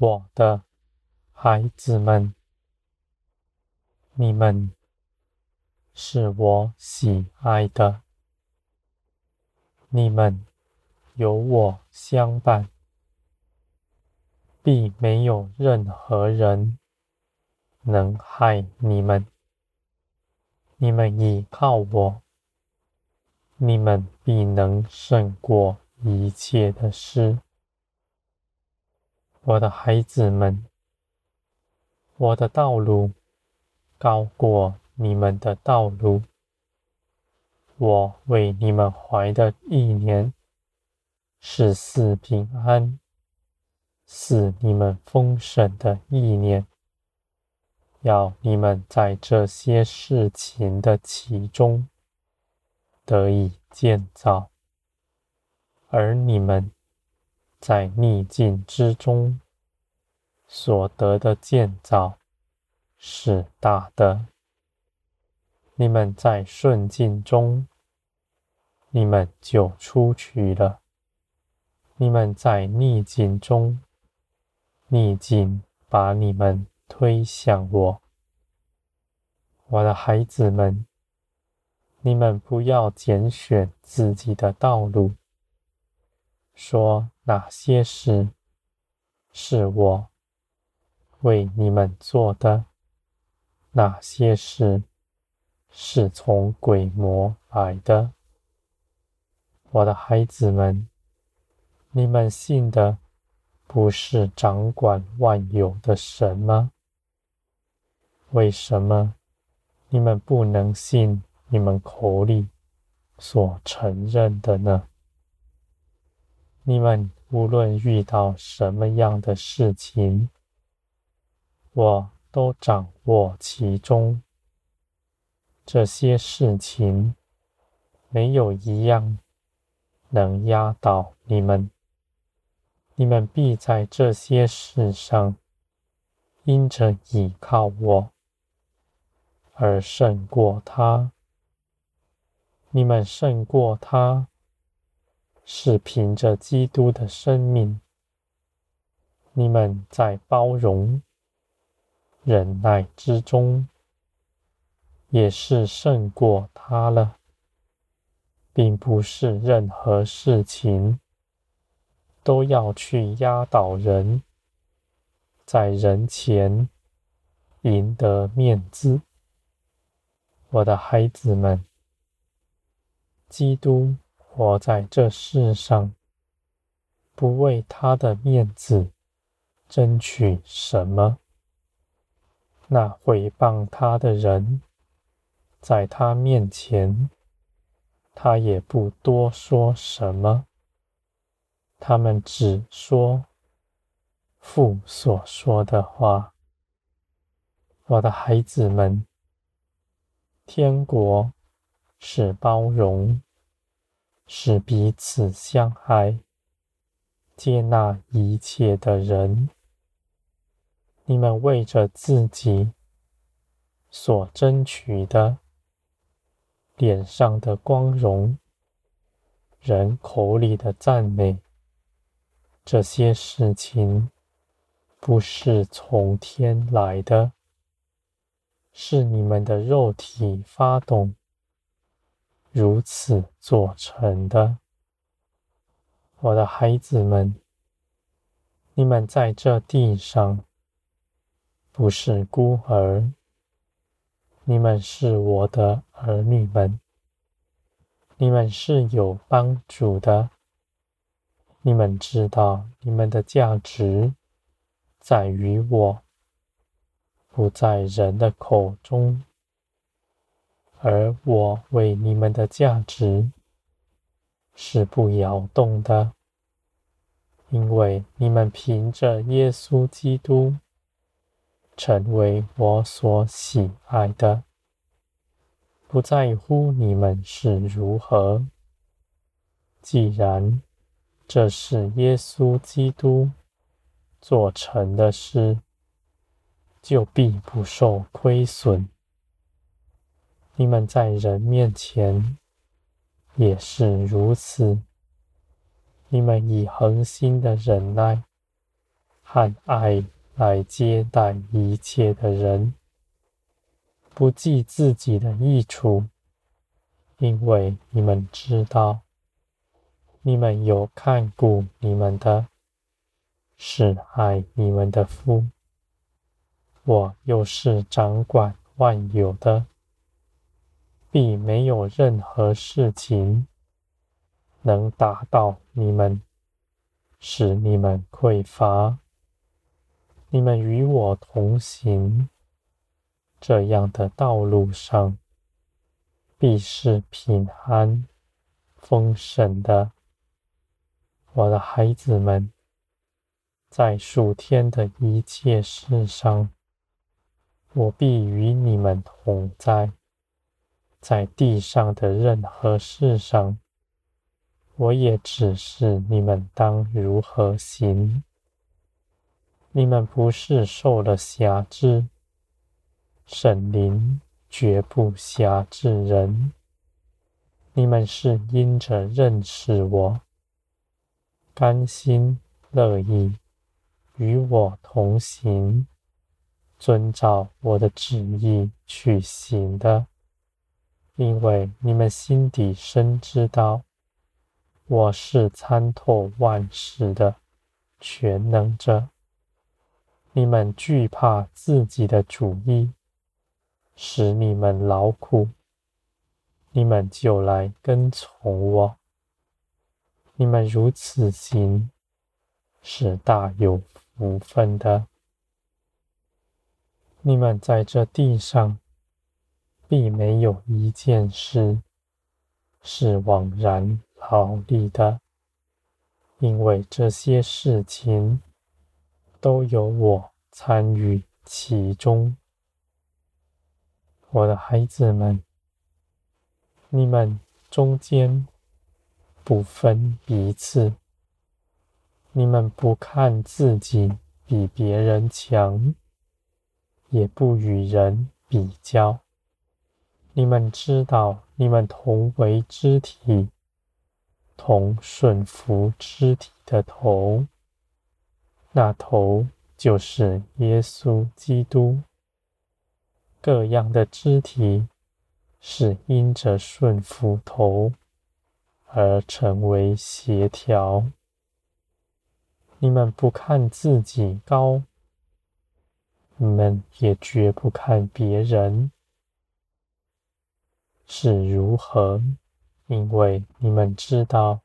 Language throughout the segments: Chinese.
我的孩子们，你们是我喜爱的，你们有我相伴，必没有任何人能害你们。你们倚靠我，你们必能胜过一切的事。我的孩子们，我的道路高过你们的道路。我为你们怀的意念是四平安、是你们丰盛的意念。要你们在这些事情的其中得以建造，而你们在逆境之中所得的建造是大的。你们在顺境中，你们就出去了；你们在逆境中，逆境把你们。推向我，我的孩子们，你们不要拣选自己的道路，说哪些事是我为你们做的，哪些事是从鬼魔来的。我的孩子们，你们信的不是掌管万有的神吗？为什么你们不能信你们口里所承认的呢？你们无论遇到什么样的事情，我都掌握其中。这些事情没有一样能压倒你们，你们必在这些事上因着倚靠我。而胜过他，你们胜过他，是凭着基督的生命。你们在包容、忍耐之中，也是胜过他了，并不是任何事情都要去压倒人，在人前赢得面子。我的孩子们，基督活在这世上，不为他的面子争取什么。那毁谤他的人，在他面前，他也不多说什么。他们只说父所说的话。我的孩子们。天国是包容，是彼此相爱、接纳一切的人。你们为着自己所争取的脸上的光荣、人口里的赞美，这些事情不是从天来的。是你们的肉体发动，如此做成的。我的孩子们，你们在这地上不是孤儿，你们是我的儿女们，你们是有帮助的。你们知道，你们的价值在于我。不在人的口中，而我为你们的价值是不摇动的，因为你们凭着耶稣基督成为我所喜爱的，不在乎你们是如何。既然这是耶稣基督做成的事。就必不受亏损。你们在人面前也是如此。你们以恒心的忍耐和爱来接待一切的人，不计自己的益处，因为你们知道，你们有看顾你们的，是爱你们的夫。我又是掌管万有的，必没有任何事情能打倒你们，使你们匮乏。你们与我同行，这样的道路上，必是平安、丰盛的。我的孩子们，在数天的一切事上，我必与你们同在，在地上的任何事上，我也指示你们当如何行。你们不是受了辖制，沈灵绝不辖制人。你们是因着认识我，甘心乐意与我同行。遵照我的旨意去行的，因为你们心底深知道，我是参透万事的全能者。你们惧怕自己的主意，使你们劳苦，你们就来跟从我。你们如此行，是大有福分的。你们在这地上，必没有一件事是枉然劳力的，因为这些事情都有我参与其中。我的孩子们，你们中间不分彼此，你们不看自己比别人强。也不与人比较。你们知道，你们同为肢体，同顺服肢体的头，那头就是耶稣基督。各样的肢体是因着顺服头而成为协调。你们不看自己高。你们也绝不看别人是如何，因为你们知道，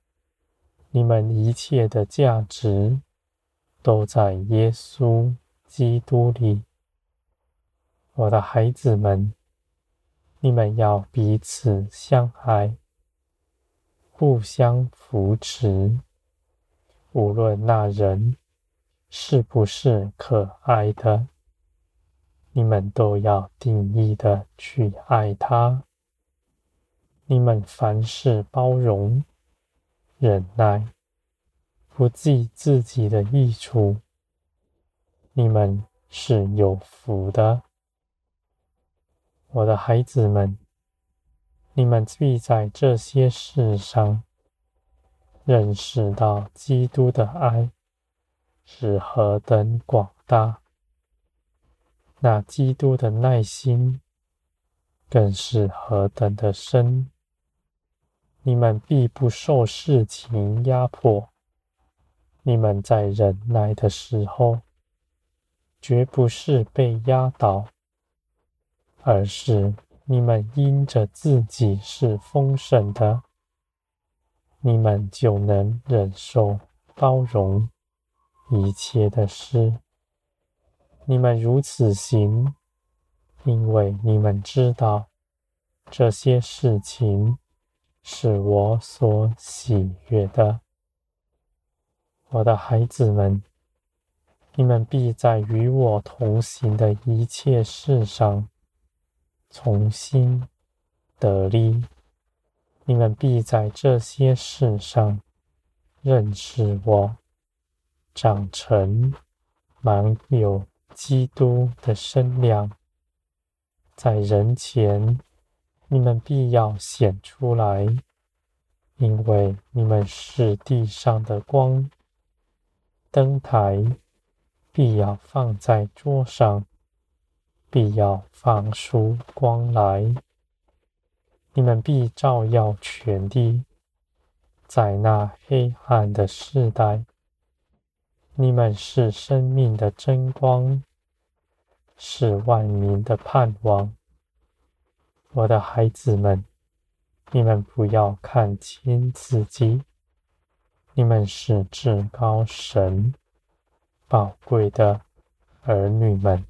你们一切的价值都在耶稣基督里。我的孩子们，你们要彼此相爱，互相扶持，无论那人是不是可爱的。你们都要定义的去爱他。你们凡事包容、忍耐，不计自己的益处。你们是有福的，我的孩子们。你们必在这些事上认识到基督的爱是何等广大。那基督的耐心更是何等的深！你们必不受事情压迫。你们在忍耐的时候，绝不是被压倒，而是你们因着自己是丰盛的，你们就能忍受、包容一切的事。你们如此行，因为你们知道这些事情是我所喜悦的。我的孩子们，你们必在与我同行的一切事上重新得力。你们必在这些事上认识我，长成满有。基督的身量，在人前，你们必要显出来，因为你们是地上的光。灯台必要放在桌上，必要放出光来。你们必照耀全地，在那黑暗的世代，你们是生命的真光，是万民的盼望。我的孩子们，你们不要看轻自己，你们是至高神宝贵的儿女们。